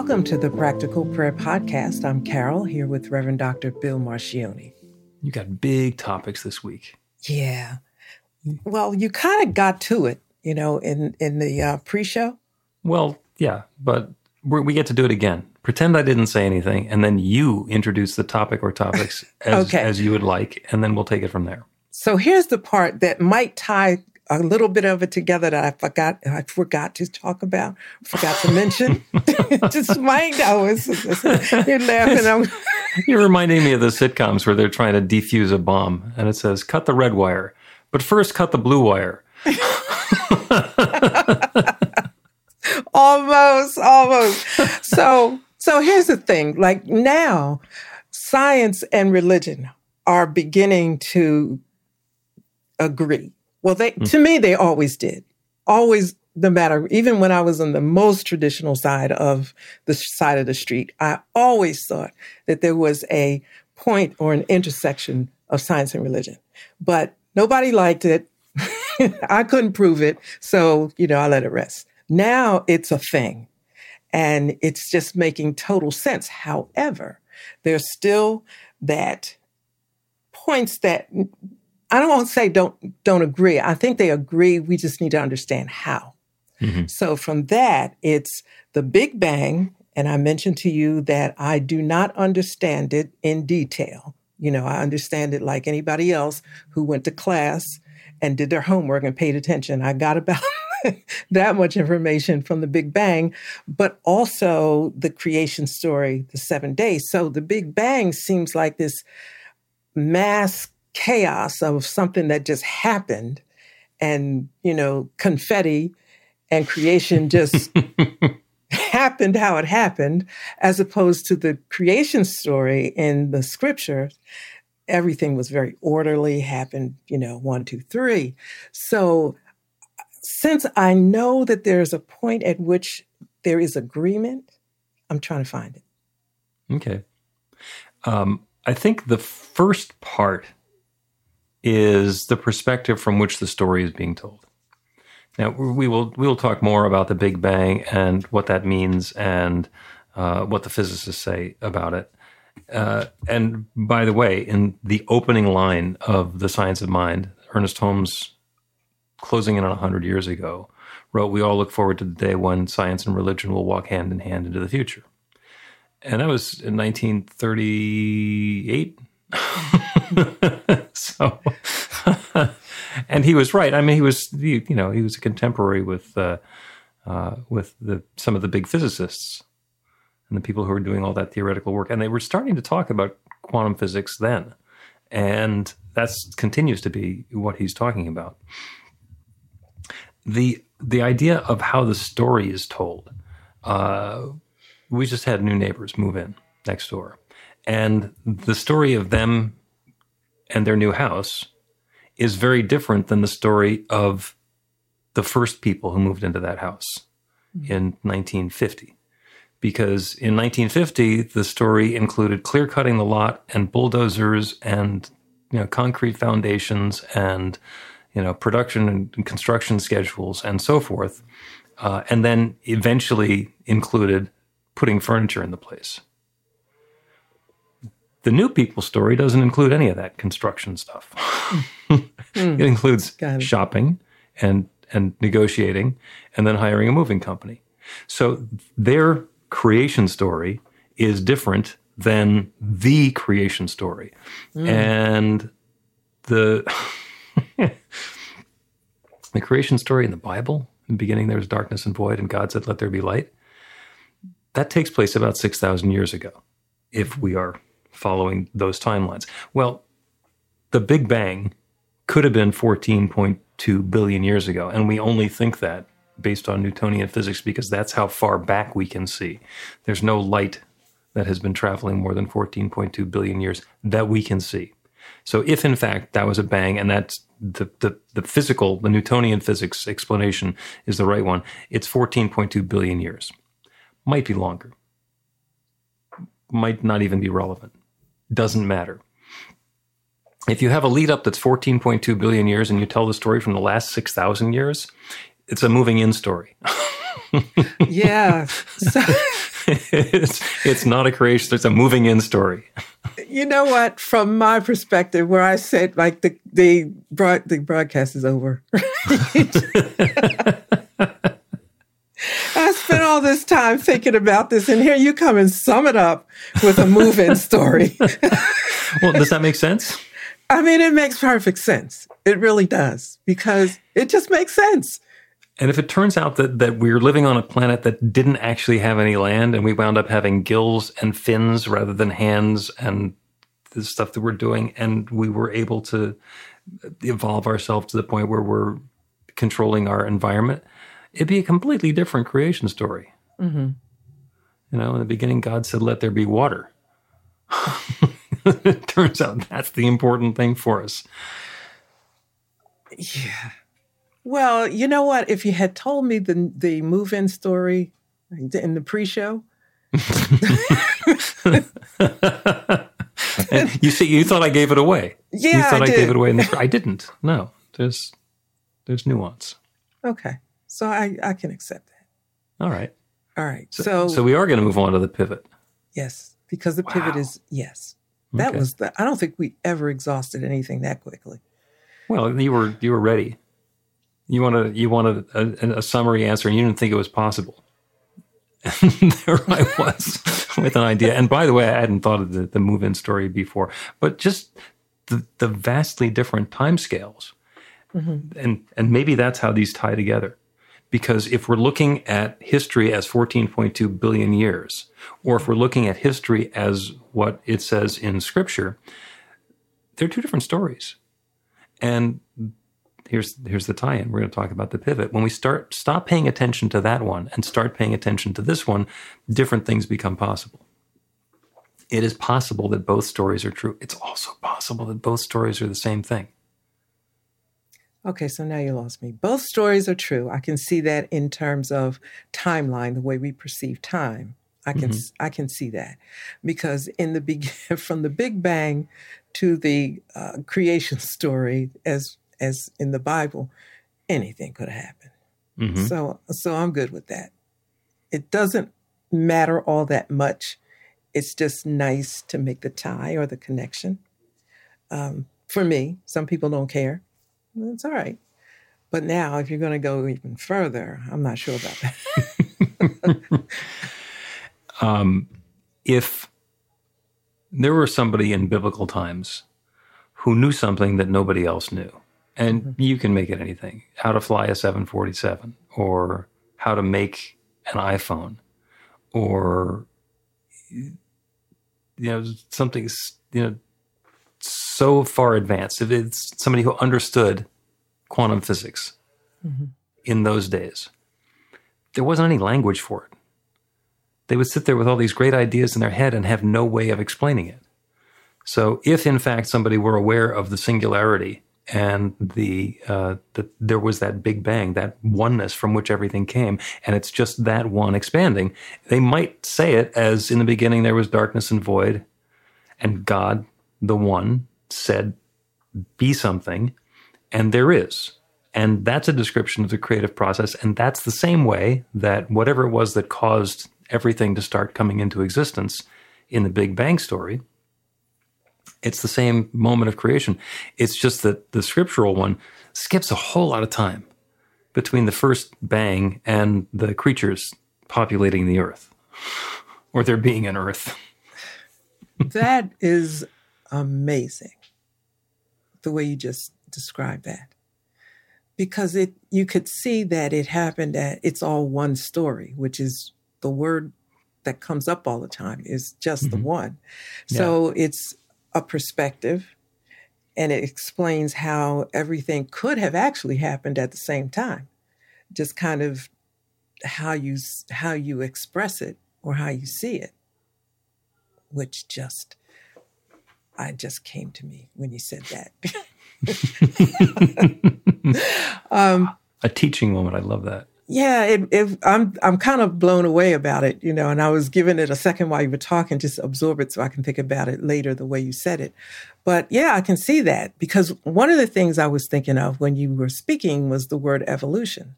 Welcome to the Practical Prayer Podcast. I'm Carol here with Reverend Dr. Bill Marcioni. You got big topics this week. Yeah. Well, you kind of got to it, you know, in in the uh, pre-show. Well, yeah, but we're, we get to do it again. Pretend I didn't say anything, and then you introduce the topic or topics as, Okay. as you would like, and then we'll take it from there. So here's the part that might tie a little bit of it together that I forgot I forgot to talk about, forgot to mention. Just know. It's, it's- you're laughing. I'm, You're reminding me of the sitcoms where they're trying to defuse a bomb, and it says, cut the red wire, but first cut the blue wire. almost, almost. So, so here's the thing. Like now, science and religion are beginning to agree. Well, they mm. to me they always did. Always, no matter even when I was on the most traditional side of the side of the street, I always thought that there was a point or an intersection of science and religion. But nobody liked it. I couldn't prove it, so you know I let it rest. Now it's a thing, and it's just making total sense. However, there's still that points that I don't want to say don't don't agree. I think they agree. We just need to understand how. Mhm. So from that, it's the Big Bang, and I mentioned to you that I do not understand it in detail. You know, I understand it like anybody else who went to class and did their homework and paid attention. I got about that much information from the Big Bang, but also the creation story, the seven days. So the Big Bang seems like this mass chaos of something that just happened and, you know, confetti and creation just happened how it happened, as opposed to the creation story in the scriptures. Everything was very orderly, happened, you know, one, two, three. So, since I know that there's a point at which there is agreement, I'm trying to find it. Okay. Um, I think the first part is the perspective from which the story is being told. Now we will we will talk more about the Big Bang and what that means and uh, what the physicists say about it. Uh, and by the way, in the opening line of the Science of Mind, Ernest Holmes, closing in on hundred years ago, wrote, "We all look forward to the day when science and religion will walk hand in hand into the future." and that was in 1938. so, and he was right. I mean, he was you know he was a contemporary with uh, uh, with the some of the big physicists and the people who were doing all that theoretical work, and they were starting to talk about quantum physics then, and that continues to be what he's talking about. the The idea of how the story is told. Uh, we just had new neighbors move in next door. And the story of them and their new house is very different than the story of the first people who moved into that house in 1950. Because in 1950, the story included clear cutting the lot and bulldozers and you know concrete foundations and you know production and construction schedules and so forth, uh, and then eventually included putting furniture in the place. The new people story doesn't include any of that construction stuff. it includes it. shopping and and negotiating and then hiring a moving company. So their creation story is different than the creation story. Mm. And the the creation story in the Bible, in the beginning there was darkness and void and God said let there be light. That takes place about 6,000 years ago if we are following those timelines. Well, the Big Bang could have been 14.2 billion years ago and we only think that based on Newtonian physics because that's how far back we can see. There's no light that has been traveling more than 14.2 billion years that we can see. So if in fact that was a bang and that's the, the, the physical, the Newtonian physics explanation is the right one, it's 14.2 billion years. Might be longer. Might not even be relevant. Doesn't matter. If you have a lead up that's 14.2 billion years and you tell the story from the last 6,000 years, it's a moving in story. yeah. So, it's it's not a creation; it's a moving in story. You know what? From my perspective, where I said like the the broad, the broadcast is over. Spent all this time thinking about this, and here you come and sum it up with a move-in story. well, does that make sense? I mean, it makes perfect sense. It really does because it just makes sense. And if it turns out that, that we're living on a planet that didn't actually have any land and we wound up having gills and fins rather than hands and the stuff that we're doing, and we were able to evolve ourselves to the point where we're controlling our environment, it'd be a completely different creation story. Mm-hmm. You know, in the beginning, God said, Let there be water. it turns out that's the important thing for us. Yeah. Well, you know what? If you had told me the the move in story in the pre show. you see, you thought I gave it away. Yeah, you thought I, I gave it away. In the, I didn't. No, there's there's nuance. Okay, so I I can accept that. All right. All right. So so, so we are going to move on to the pivot. Yes, because the pivot is yes. That Okay. was the. I don't think we ever exhausted anything that quickly. Well, you were you were ready. You wanted you wanted a, a summary answer, and you didn't think it was possible. And there I was with an idea. And by the way, I hadn't thought of the, the move-in story before, but just the, the vastly different timescales, mm-hmm. and and maybe that's how these tie together. Because if we're looking at history as 14.2 billion years, or if we're looking at history as what it says in Scripture, they're two different stories. And here's here's the tie-in. We're going to talk about the pivot. When we start stop paying attention to that one and start paying attention to this one, different things become possible. It is possible that both stories are true. It's also possible that both stories are the same thing. Okay, so now you lost me. Both stories are true. I can see that in terms of timeline, the way we perceive time. I can I can see that because in the big from the Big Bang to the uh, creation story, as as in the Bible, anything could have happened. Mhm. So so I'm good with that. It doesn't matter all that much. It's just nice to make the tie or the connection. Um, for me, some people don't care. That's all right. But now, if you're going to go even further, I'm not sure about that. Um, if there were somebody in biblical times who knew something that nobody else knew, and you can make it anything how to fly a 747, or how to make an iPhone, or you know something you know so far advanced. If it's somebody who understood quantum physics in those days, there wasn't any language for it they would sit there with all these great ideas in their head and have no way of explaining it. So, if in fact somebody were aware of the singularity and the uh, that there was that big bang, that oneness from which everything came, and it's just that one expanding, they might say it as in the beginning there was darkness and void, and God, the one, said, "Be something," and there is. And that's a description of the creative process. And that's the same way that whatever it was that caused everything to start coming into existence in the Big Bang story, it's the same moment of creation. It's just that the scriptural one skips a whole lot of time. between the first bang and the creatures populating the earth or there being an earth. that is amazing the way you just described that because it you could see that it happened at it's all one story which is the word that comes up all the time is just mm-hmm. the one so yeah. it's a perspective and it explains how everything could have actually happened at the same time just kind of how you how you express it or how you see it which just i just came to me when you said that um, a teaching moment i love that yeah, it, it, I'm I'm kind of blown away about it, you know. And I was giving it a second while you were talking, just absorb it so I can think about it later the way you said it. But yeah, I can see that because one of the things I was thinking of when you were speaking was the word evolution,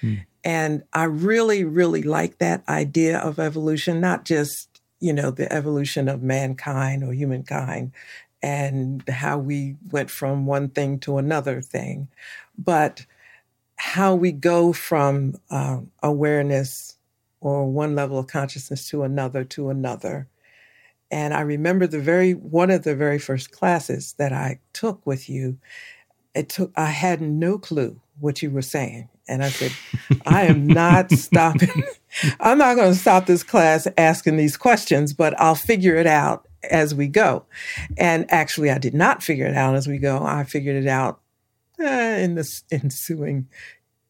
hmm. and I really really like that idea of evolution, not just you know the evolution of mankind or humankind, and how we went from one thing to another thing, but how we go from uh, awareness or one level of consciousness to another to another. And I remember the very one of the very first classes that I took with you. It took I had no clue what you were saying, and I said, I am not stopping. I'm not going to stop this class asking these questions, but I'll figure it out as we go. And actually, I did not figure it out as we go. I figured it out uh, in the ensuing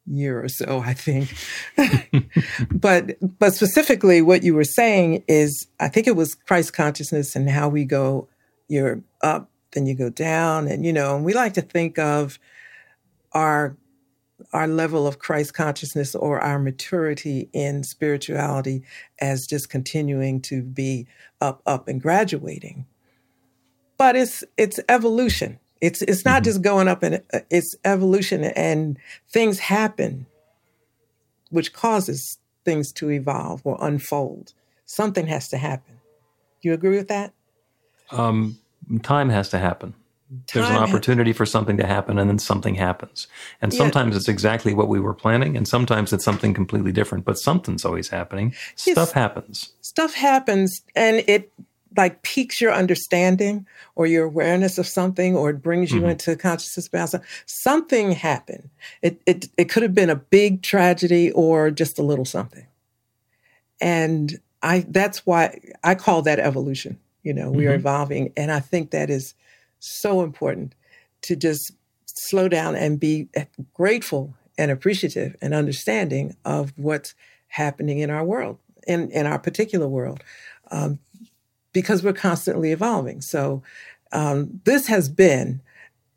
year or so, I think. but but specifically, what you were saying is, I think it was Christ consciousness and how we go. You're up, then you go down, and you know, and we like to think of our our level of Christ consciousness or our maturity in spirituality as just continuing to be up, up, and graduating. But it's it's evolution it's it's not mm-hmm. just going up and uh, it's evolution and things happen, which causes things to evolve or unfold. Something has to happen. Do you agree with that? Um, time has to happen. Time There's an opportunity for something to happen, and then something happens. And sometimes it's exactly what we were planning, and sometimes it's something completely different. But something's always happening. Yes. Stuff happens. Stuff happens, and it like piques your understanding or your awareness of something or it brings you mm-hmm. into consciousness about something, something happened. It, it, it could have been a big tragedy or just a little something. And I, that's why I call that evolution. You know, we mm-hmm. are evolving. And I think that is so important to just slow down and be grateful and appreciative and understanding of what's happening in our world, in, in our particular world. Um, because we're constantly evolving. So um, this has been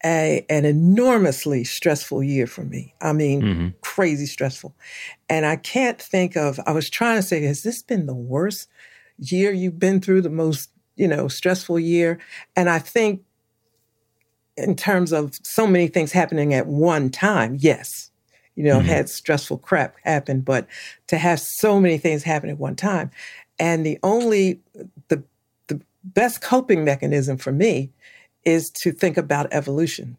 a, an enormously stressful year for me. I mean, mm-hmm. crazy stressful. And I can't think of, I was trying to say, has this been the worst year you've been through, the most, you know, stressful year? And I think in terms of so many things happening at one time, yes. You know, mm-hmm. had stressful crap happen, but to have so many things happen at one time. And the only, the the best coping mechanism for me is to think about evolution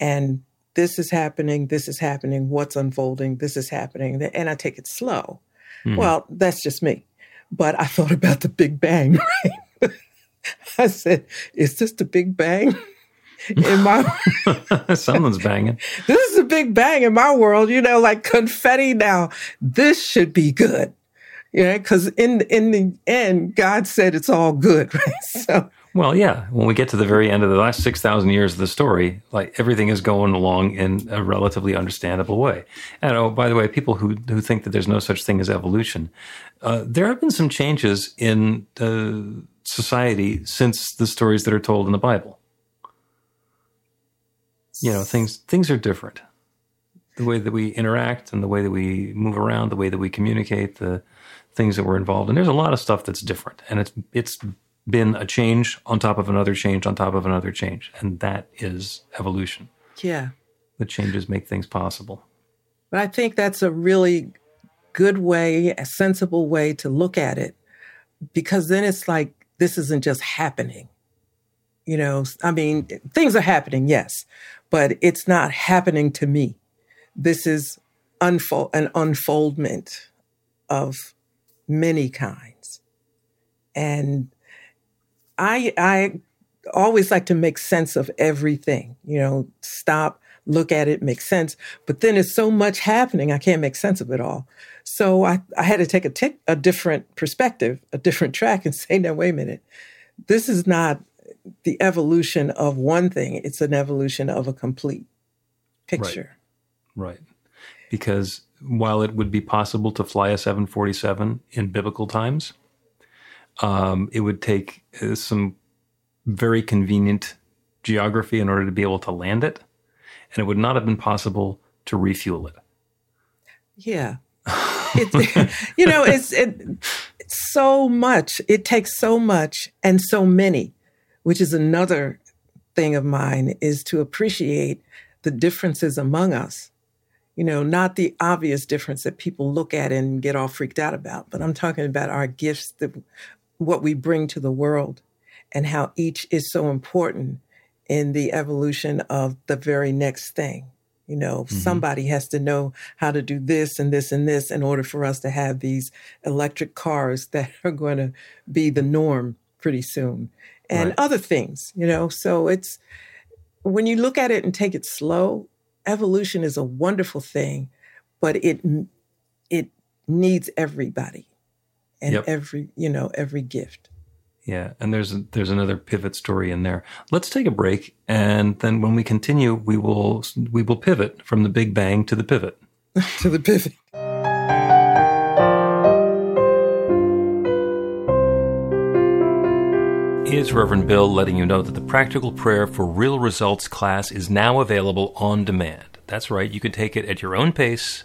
and this is happening, this is happening, what's unfolding, this is happening, and I take it slow. Mm. Well, that's just me. But I thought about the Big Bang, right? I said, is this the Big Bang? in my someone's banging. this is a big bang in my world, you know, like confetti now. This should be good. Yeah, because in in the end, God said it's all good, right? So. Well, yeah. When we get to the very end of the last six thousand years of the story, like everything is going along in a relatively understandable way. And oh, by the way, people who who think that there's no such thing as evolution, uh, there have been some changes in uh, society since the stories that are told in the Bible. You know, things things are different. The way that we interact and the way that we move around, the way that we communicate, the things that we're involved. And there's a lot of stuff that's different. And it's it's been a change on top of another change on top of another change. And that is evolution. Yeah. The changes make things possible. But I think that's a really good way, a sensible way to look at it. Because then it's like this isn't just happening. You know, I mean, things are happening, yes, but it's not happening to me. This is unfold an unfoldment of many kinds. And I I always like to make sense of everything, you know, stop, look at it, make sense. But then there's so much happening, I can't make sense of it all. So I, I had to take a, t- a different perspective, a different track and say, now, wait a minute. This is not the evolution of one thing, it's an evolution of a complete picture. Right. right. Because while it would be possible to fly a 747 in biblical times, um, it would take uh, some very convenient geography in order to be able to land it, and it would not have been possible to refuel it. Yeah, you know, it's it, it's so much. It takes so much and so many, which is another thing of mine is to appreciate the differences among us. You know, not the obvious difference that people look at and get all freaked out about, but I'm talking about our gifts, that what we bring to the world and how each is so important in the evolution of the very next thing. You know, mm-hmm. somebody has to know how to do this and this and this in order for us to have these electric cars that are going to be the norm pretty soon and right. other things, you know. So it's when you look at it and take it slow, evolution is a wonderful thing, but it it needs everybody and yep. every, you know, every gift. Yeah, and there's there's another pivot story in there. Let's take a break, and then when we continue, we will we will pivot from the Big Bang to the pivot. to the pivot. is Reverend Bill letting you know that the Practical Prayer for Real Results class is now available on demand. That's right, you can take it at your own pace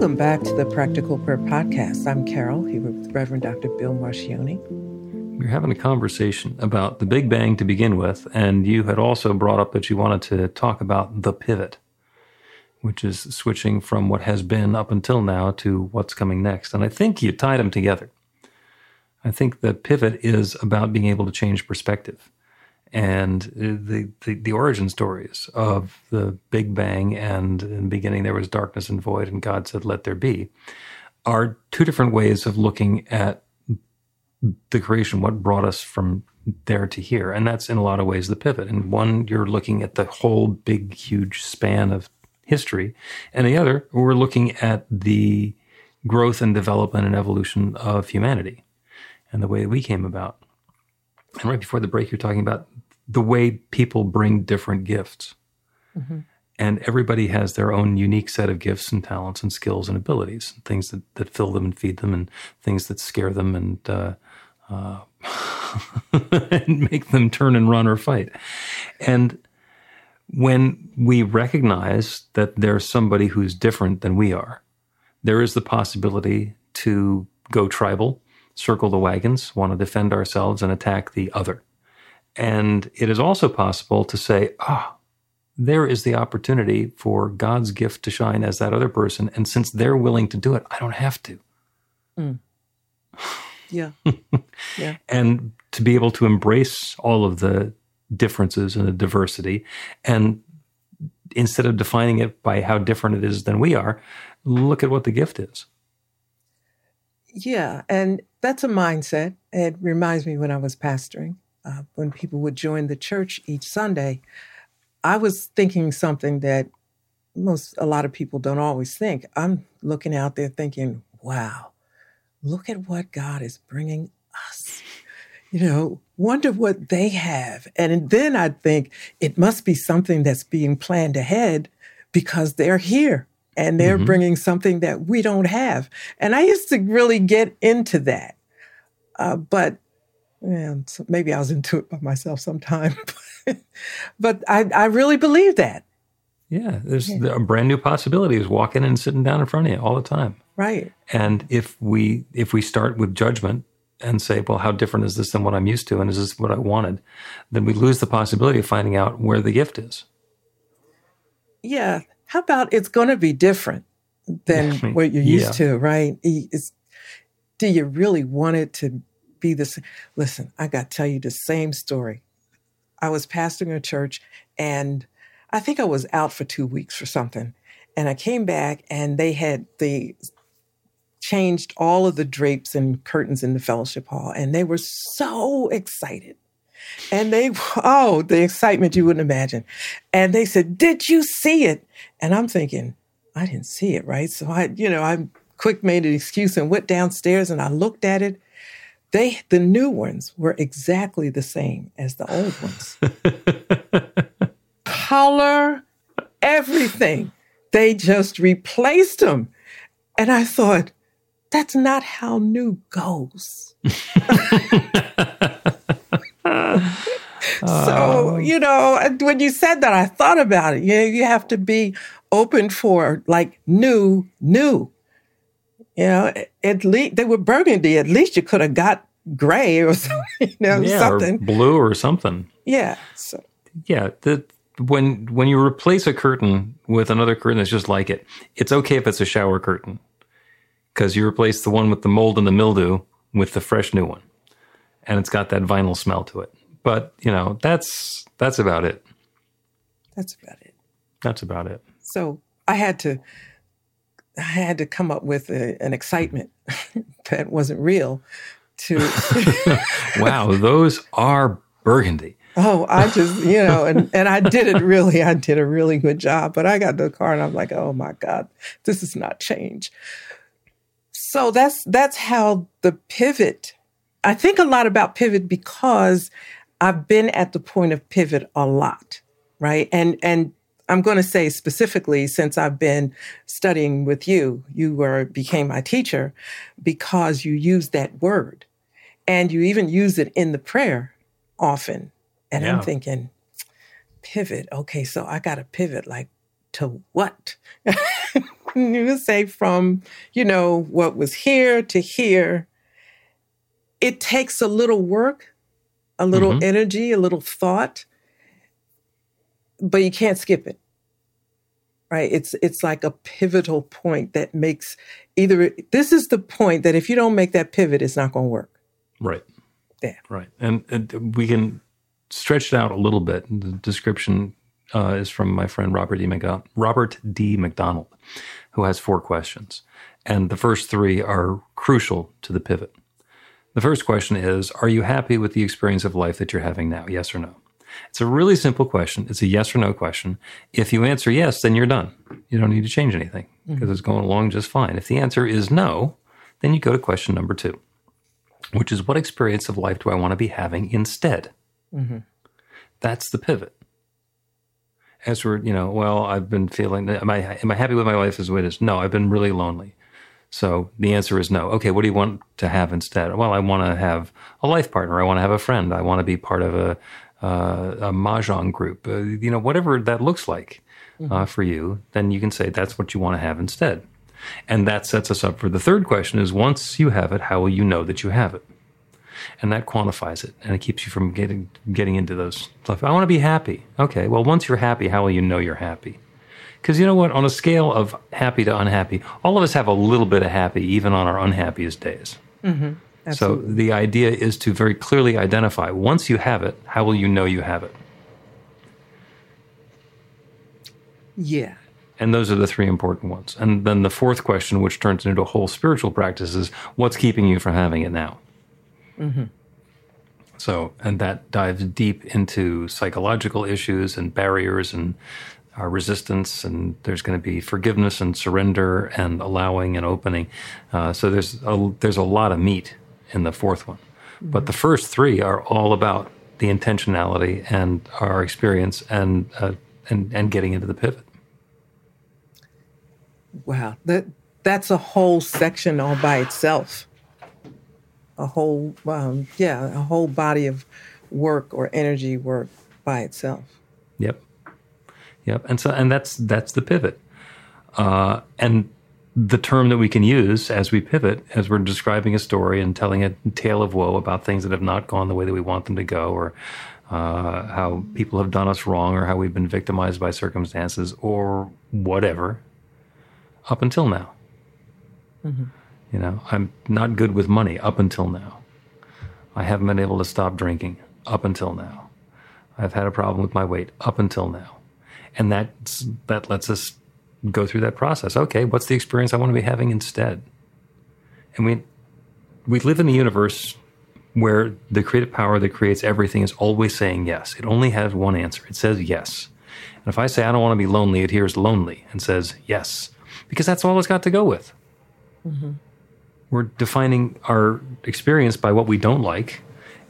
Welcome back to the Practical Prayer Podcast. I'm Carol, here with Reverend Dr. Bill Marcioni. We are having a conversation about the Big Bang to begin with, and you had also brought up that you wanted to talk about the pivot, which is switching from what has been up until now to what's coming next. And I think you tied them together. I think the pivot is about being able to change perspective and uh, the, the, the origin stories of the Big Bang and in the beginning there was darkness and void and God said let there be are two different ways of looking at the creation what brought us from there to here. And that's in a lot of ways the pivot. And one you're looking at the whole big huge span of history. And the other we're looking at the growth and development and evolution of humanity and the way we came about. And right before the break, you're talking about the way people bring different gifts. Mm-hmm. And everybody has their own unique set of gifts and talents and skills and abilities, things that, that fill them and feed them, and things that scare them and, uh, uh, and make them turn and run or fight. And when we recognize that there's somebody who's different than we are, there is the possibility to go tribal, circle the wagons, want to defend ourselves, and attack the other. And it is also possible to say, ah, oh, there is the opportunity for God's gift to shine as that other person. And since they're willing to do it, I don't have to. Mm. Yeah. yeah. and to be able to embrace all of the differences and the diversity and instead of defining it by how different it is than we are, look at what the gift is. Yeah, and that's a mindset. It reminds me when I was pastoring uh, when people would join the church each Sunday, I was thinking something that most a lot of people don't always think. I'm looking out there thinking, wow, look at what God is bringing us. You know, wonder what they have. And then I think it must be something that's being planned ahead because they're here and they're mm-hmm. bringing something that we don't have. And I used to really get into that. Uh, but and maybe I was into it by myself sometime. but I, I really believe that. Yeah, there's yeah. a brand new possibilities walking and sitting down in front of you all the time. Right. And if we if we start with judgment and say, well, how different is this than what I'm used to, and is this what I wanted, then we lose the possibility of finding out where the gift is. Yeah. How about it's going to be different than what you're used yeah. to, right? It's, do you really want it to be this? Listen, I got to tell you the same story. I was pastoring a church and I think I was out for two weeks or something. And I came back and they had the changed all of the drapes and curtains in the fellowship hall. And they were so excited. And they, oh, the excitement you wouldn't imagine. And they said, Did you see it? And I'm thinking, I didn't see it, right? So I, you know, I quick made an excuse and went downstairs and I looked at it. They, the new ones were exactly the same as the old ones. color, everything. They just replaced them. And I thought, that's not how new goes. so, um. you know, when you said that, I thought about it. You, you have to be open for like new, new. You know, at least they were burgundy. At least you could have got gray or something, you know, yeah, something. Or blue or something. Yeah. So. Yeah. The, when when you replace a curtain with another curtain that's just like it, it's okay if it's a shower curtain because you replace the one with the mold and the mildew with the fresh new one, and it's got that vinyl smell to it. But you know that's that's about it. That's about it. That's about it. So I had to I had to come up with a, an excitement that wasn't real. To wow, those are burgundy. Oh, I just, you know, and, and I did it really, I did a really good job. But I got the car and I'm like, oh my God, this is not change. So that's that's how the pivot. I think a lot about pivot because I've been at the point of pivot a lot, right? And and I'm going to say specifically since I've been studying with you, you were became my teacher because you use that word, and you even use it in the prayer often and yeah. I'm thinking, pivot. Okay, so I got to pivot like to what? you would say from, you know, what was here to here. It takes a little work, a little mm-hmm. energy, a little thought, but you can't skip it. Right? It's it's like a pivotal point that makes either this is the point that if you don't make that pivot, it's not going to work. Right. Yeah. Right. And, and we can stretch it out a little bit. The description uh, is from my friend Robert D. McDonald, Robert D. McDonald, who has four questions. And the first three are crucial to the pivot. The first question is Are you happy with the experience of life that you're having now? Yes or no? It's a really simple question. It's a yes or no question. If you answer yes, then you're done. You don't need to change anything because mm-hmm. it's going along just fine. If the answer is no, then you go to question number two, which is what experience of life do I want to be having instead? Mm-hmm. That's the pivot. As we're, you know, well, I've been feeling, am I, am I happy with my life as it is? No, I've been really lonely. So the answer is no. Okay, what do you want to have instead? Well, I want to have a life partner. I want to have a friend. I want to be part of a, uh, a mahjong group. Uh, you know, whatever that looks like mm-hmm. uh, for you, then you can say that's what you want to have instead. And that sets us up for the third question is once you have it, how will you know that you have it? and that quantifies it and it keeps you from getting getting into those stuff. I want to be happy. Okay, well, once you're happy, how will you know you're happy? Because you know what? On a scale of happy to unhappy, all of us have a little bit of happy, even on our unhappiest days. Mm-hmm. So the idea is to very clearly identify once you have it, how will you know you have it? Yeah. And those are the three important ones. And then the fourth question, which turns into a whole spiritual practice, is what's keeping you from having it now? Mm-hmm. So, and that dives deep into psychological issues and barriers and uh, resistance, and there's going to be forgiveness and surrender and allowing and opening. Uh, so there's a, there's a lot of meat in the fourth one, mm-hmm. but the first three are all about the intentionality and our experience and uh, and and getting into the pivot. Wow, that that's a whole section all by itself. A whole, um, yeah, a whole body of work or energy work by itself. Yep, yep, and so and that's that's the pivot, uh, and the term that we can use as we pivot, as we're describing a story and telling a tale of woe about things that have not gone the way that we want them to go, or uh, how people have done us wrong, or how we've been victimized by circumstances, or whatever, up until now. Mm-hmm. You know, I'm not good with money up until now. I haven't been able to stop drinking up until now. I've had a problem with my weight up until now. And that that lets us go through that process. Okay, what's the experience I want to be having instead? And we we live in a universe where the creative power that creates everything is always saying yes. It only has one answer. It says yes. And if I say I don't want to be lonely, it hears lonely and says yes. Because that's all it's got to go with. Mm-hmm. We're defining our experience by what we don't like.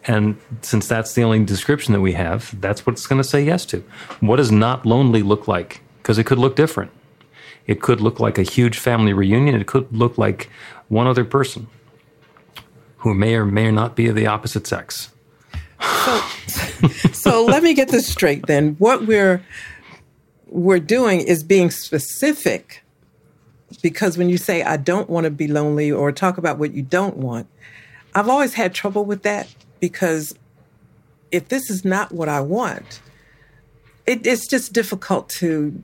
And since that's the only description that we have, that's what it's going to say yes to. What does not lonely look like? Because it could look different. It could look like a huge family reunion. It could look like one other person who may or may not be of the opposite sex. So, so let me get this straight then. What we're we're doing is being specific because when you say I don't want to be lonely or talk about what you don't want, I've always had trouble with that because if this is not what I want, it, it's just difficult to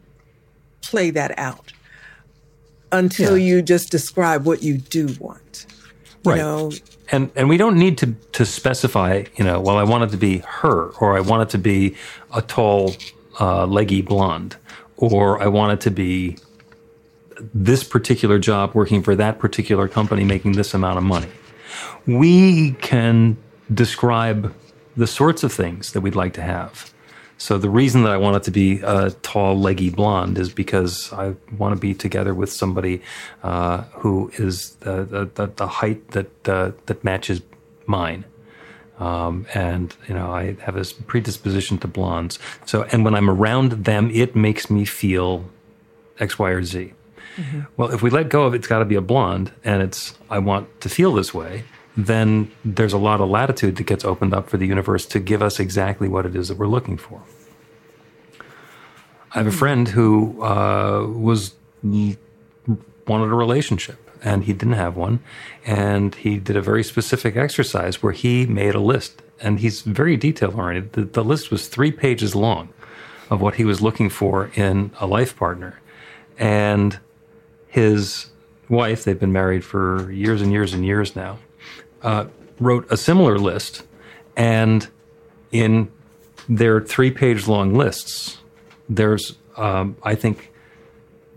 play that out until yeah. you just describe what you do want. You right. Know? And and we don't need to to specify, you know, well I want it to be her or I want it to be a tall, uh, leggy blonde or I want it to be this particular job working for that particular company making this amount of money. We can describe the sorts of things that we'd like to have. So the reason that I want it to be a tall, leggy blonde is because I want to be together with somebody uh, who is the, the, the height that uh, that matches mine. Um, and you know, I have this predisposition to blondes. So, and when I'm around them, it makes me feel X, Y, or Z. Mm-hmm. Well, if we let go of it's got to be a blonde, and it's I want to feel this way, then there's a lot of latitude that gets opened up for the universe to give us exactly what it is that we're looking for. I have a friend who uh, was wanted a relationship and he didn't have one, and he did a very specific exercise where he made a list, and he's very detail oriented. The, the list was three pages long of what he was looking for in a life partner, and his wife, they've been married for years and years and years now, uh, wrote a similar list. And in their three page long lists, there's, um, I think,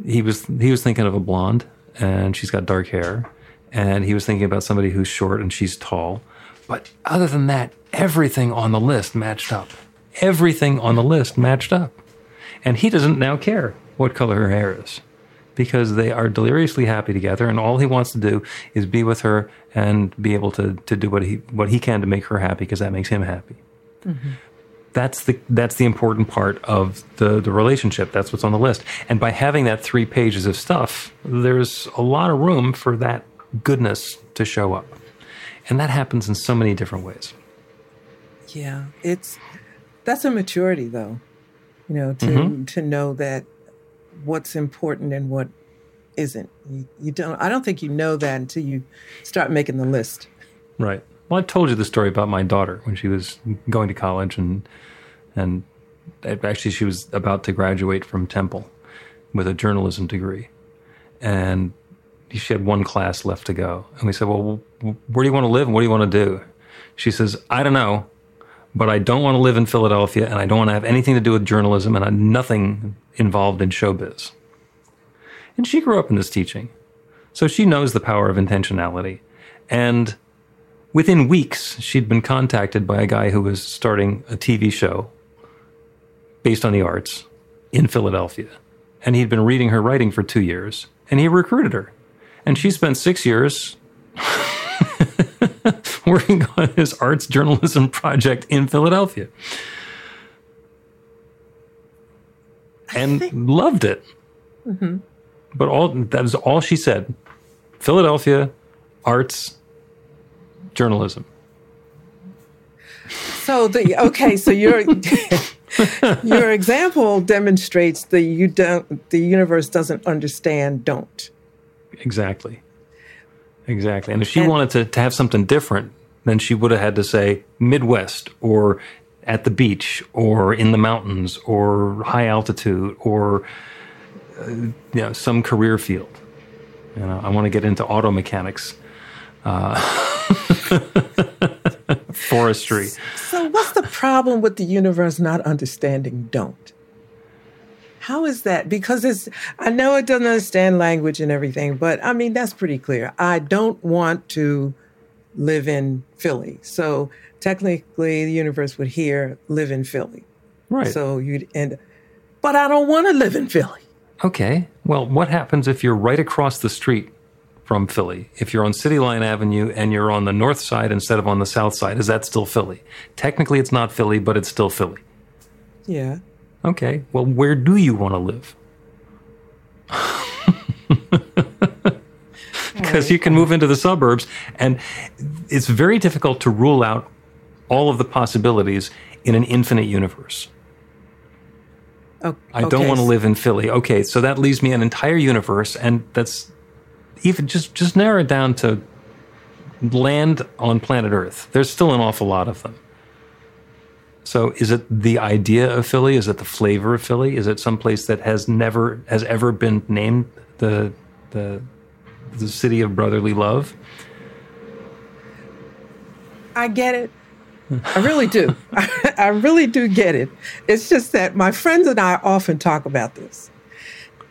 he was he was thinking of a blonde and she's got dark hair and he was thinking about somebody who's short and she's tall. But other than that everything on the list matched up. Everything on the list matched up. And he doesn't now care what color her hair is because they are deliriously happy together, and all he wants to do is be with her and be able to to do what he what he can to make her happy because that makes him happy. Mm-hmm. That's the that's the important part of the the relationship. That's what's on the list. And by having that three pages of stuff, there's a lot of room for that goodness to show up, and that happens in so many different ways. Yeah, it's that's a maturity, though. You know, to mm-hmm. to know that what's important and what isn't. You, you don't. I don't think you know that until you start making the list. Right. Well, I told you the story about my daughter when she was going to college, and and actually she was about to graduate from Temple with a journalism degree, and she had one class left to go. And we said, "Well, where do you want to live, and what do you want to do?" She says, "I don't know." but I don't want to live in Philadelphia and I don't want to have anything to do with journalism and I'm nothing involved in showbiz. And she grew up in this teaching. So she knows the power of intentionality. And within weeks, she'd been contacted by a guy who was starting a TV show based on the arts. in Philadelphia. And he'd been reading her writing for two years, and he recruited her. And she spent six years working on his arts journalism project in Philadelphia. And loved it. Mm-hmm. But all that is all she said. Philadelphia, arts, journalism. So the okay, so your your example demonstrates that you don't the universe doesn't understand don't. Exactly. Exactly. And if she and, wanted to, to have something different, then she would have had to say Midwest or at the beach or in the mountains or high altitude or uh, you know some career field. You know, I want to get into auto mechanics. Uh, forestry. So, what's the problem with the universe not understanding don't? How is that? Because it's, I know it doesn't understand language and everything, but I mean, that's pretty clear. I don't want to live in Philly. So, technically, the universe would hear live in Philly. Right. So, you'd end, but I don't want to live in Philly. Okay. Well, what happens if you're right across the street from Philly. If you're on City Line Avenue and you're on the north side instead of on the south side, is that still Philly? Technically, it's not Philly, but it's still Philly. Yeah. Okay. Well, where do you want to live? Because you can move into the suburbs, and it's very difficult to rule out all of the possibilities in an infinite universe. Oh, okay. I don't want to live in Philly. Okay, so that leaves me an entire universe, and that's even just just narrow it down to land on planet Earth. There's still an awful lot of them. So is it the idea of Philly? Is it the flavor of Philly? Is it some place that has never has ever been named the the the city of brotherly love? I get it. I really do. I, I really do get it. It's just that my friends and I often talk about this.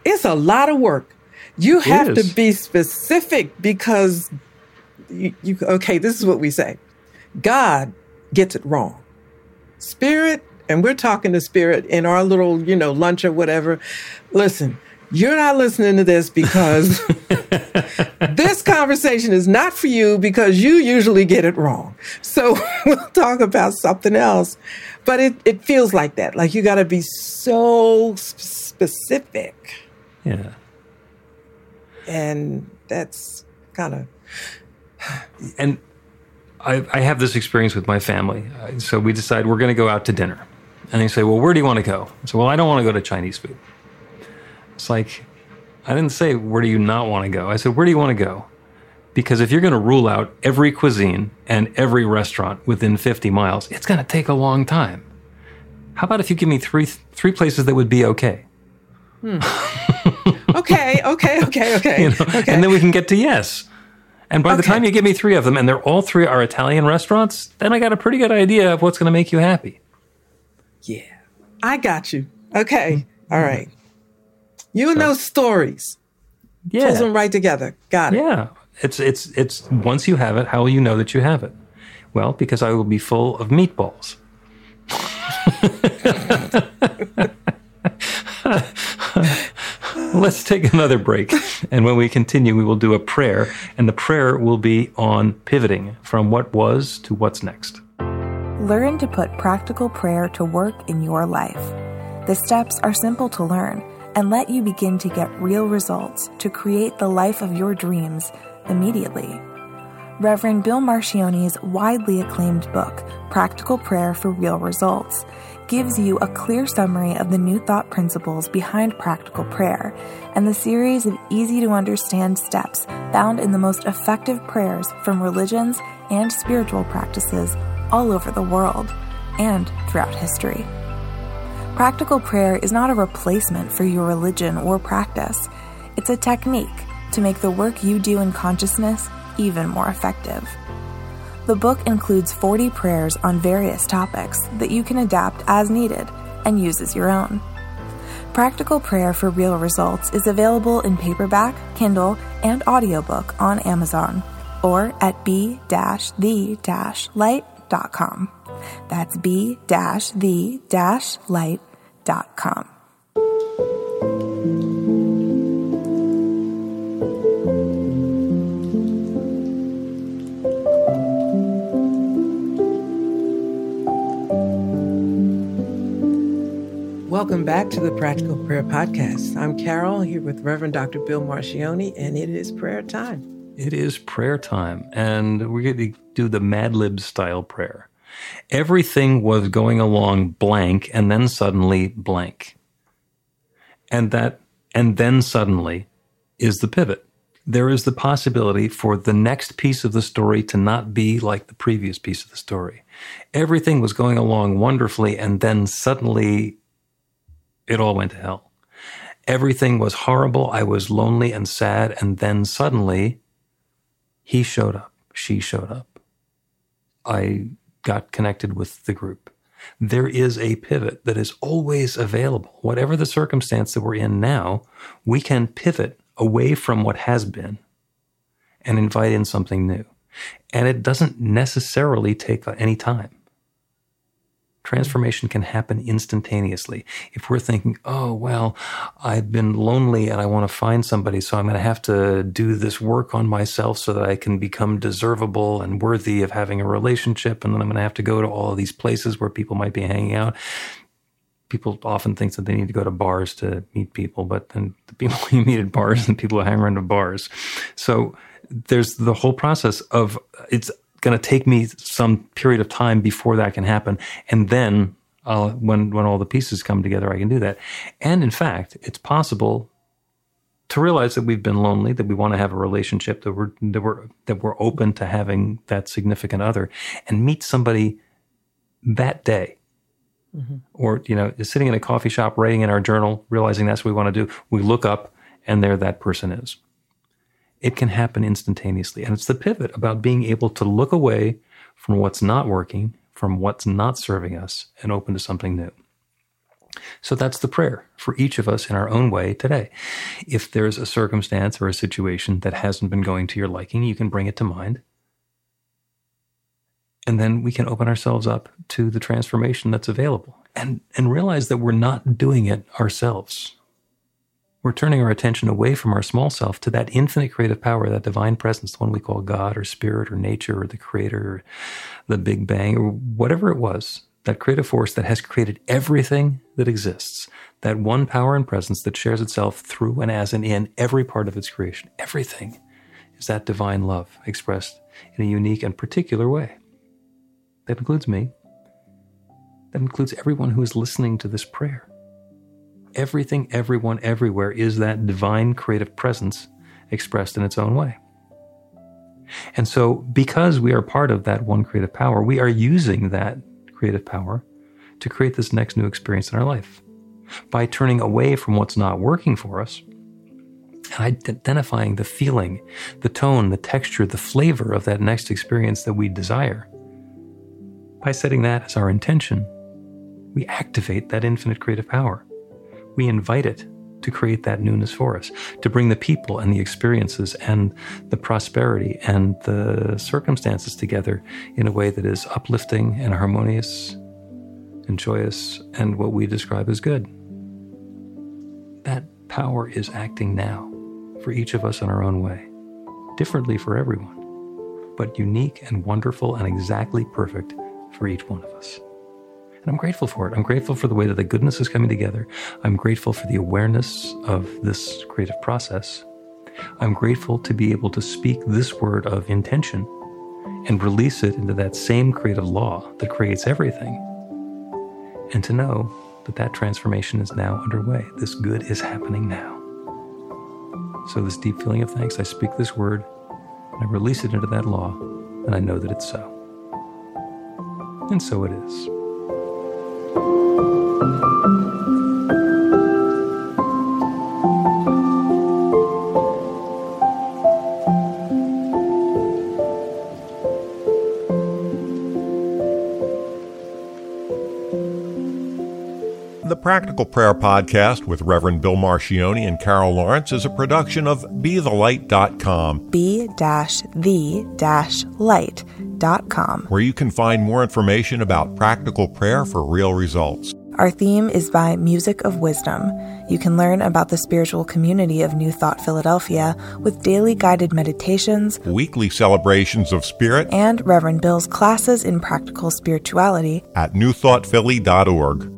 It's a lot of work you have to be specific because you, you, okay, this is what we say. God gets it wrong. Spirit, and we're talking to spirit in our little, you know, lunch or whatever. Listen, you're not listening to this because this conversation is not for you because you usually get it wrong. So we'll talk about something else. But it, it feels like that. Like you got to be so specific. Yeah and that's kind of. and I, I, have this experience with my family. So we decide we're going to go out to dinner, and they say, "Well, where do you want to go?" I say, "Well, I don't want to go to Chinese food." It's like I didn't say where do you not want to go. I said, "Where do you want to go?" Because if you're going to rule out every cuisine and every restaurant within 50 miles, it's going to take a long time. How about if you give me three three places that would be okay? Hmm. okay, okay, okay, okay. You know? okay. And then we can get to yes. And by okay. the time you give me three of them, and they're all three are Italian restaurants, then I got a pretty good idea of what's going to make you happy. Yeah, I got you. Okay, all right. You and so, those stories. Yeah, pulls them right together. Got it. Yeah, it's it's it's once you have it, how will you know that you have it? Well, because I will be full of meatballs. Let's take another break. And when we continue, we will do a prayer. And the prayer will be on pivoting from what was to what's next. Learn to put practical prayer to work in your life. The steps are simple to learn and let you begin to get real results to create the life of your dreams immediately. Reverend Bill Marcione's widely acclaimed book, Practical Prayer for Real Results, gives you a clear summary of the new thought principles behind practical prayer and the series of easy to understand steps found in the most effective prayers from religions and spiritual practices all over the world and throughout history. Practical prayer is not a replacement for your religion or practice, it's a technique to make the work you do in consciousness even more effective. The book includes 40 prayers on various topics that you can adapt as needed and use as your own. Practical Prayer for Real Results is available in paperback, Kindle, and audiobook on Amazon or at be-the-light.com. That's be-the-light.com. Welcome back to the Practical Prayer Podcast. I'm Carol here with Reverend Dr. Bill Marcioni, and it is prayer time. It is prayer time, and we're going to do the Mad Lib style prayer. Everything was going along blank, and then suddenly blank. And that, and then suddenly is the pivot. There is the possibility for the next piece of the story to not be like the previous piece of the story. Everything was going along wonderfully, and then suddenly it all went to hell. Everything was horrible. I was lonely and sad. And then suddenly he showed up. She showed up. I got connected with the group. There is a pivot that is always available. Whatever the circumstance that we're in now, we can pivot away from what has been and invite in something new. And it doesn't necessarily take any time transformation can happen instantaneously. If we're thinking, oh, well, I've been lonely and I want to find somebody, so I'm going to have to do this work on myself so that I can become deservable and worthy of having a relationship. And then I'm going to have to go to all of these places where people might be hanging out. People often think that they need to go to bars to meet people, but then the people you meet at bars and people who hang around at bars. So there's the whole process of it's going to take me some period of time before that can happen. And then uh, when, when all the pieces come together, I can do that. And in fact, it's possible to realize that we've been lonely, that we want to have a relationship, that we're, that we're, that we're open to having that significant other and meet somebody that day. Mm-hmm. Or, you know, sitting in a coffee shop, writing in our journal, realizing that's what we want to do. We look up and there that person is it can happen instantaneously. And it's the pivot about being able to look away from what's not working, from what's not serving us, and open to something new. So that's the prayer for each of us in our own way today. If there's a circumstance or a situation that hasn't been going to your liking, you can bring it to mind. And then we can open ourselves up to the transformation that's available and, and realize that we're not doing it ourselves. We're turning our attention away from our small self to that infinite creative power, that divine presence, the one we call God or spirit or nature or the creator or the Big Bang or whatever it was, that creative force that has created everything that exists, that one power and presence that shares itself through and as and in every part of its creation. Everything is that divine love expressed in a unique and particular way. That includes me. That includes everyone who is listening to this prayer everything, everyone, everywhere is that divine creative presence expressed in its own way. And so, because we are part of that one creative power, we are using that creative power to create this next new experience in our life. By turning away from what's not working for us and identifying the feeling, the tone, the texture, the flavor of that next experience that we desire, by setting that as our intention, we activate that infinite creative power we invite it to create that newness for us, to bring the people and the experiences and the prosperity and the circumstances together in a way that is uplifting and harmonious and joyous and what we describe as good. That power is acting now for each of us in our own way, differently for everyone, but unique and wonderful and exactly perfect for each one of us. And I'm grateful for it. I'm grateful for the way that the goodness is coming together. I'm grateful for the awareness of this creative process. I'm grateful to be able to speak this word of intention and release it into that same creative law that creates everything. And to know that that transformation is now underway. This good is happening now. So, this deep feeling of thanks, I speak this word, and I release it into that law, and I know that it's so. And so it is. The Practical Prayer Podcast with Reverend Bill Marcioni and Carol Lawrence is a production of BeTheLight.com. Be-the-light.com. Where you can find more information about practical prayer for real results. Our theme is by Music of Wisdom. You can learn about the spiritual community of New Thought Philadelphia with daily guided meditations, weekly celebrations of spirit, and Reverend Bill's classes in practical spirituality at newthoughtphilly.org.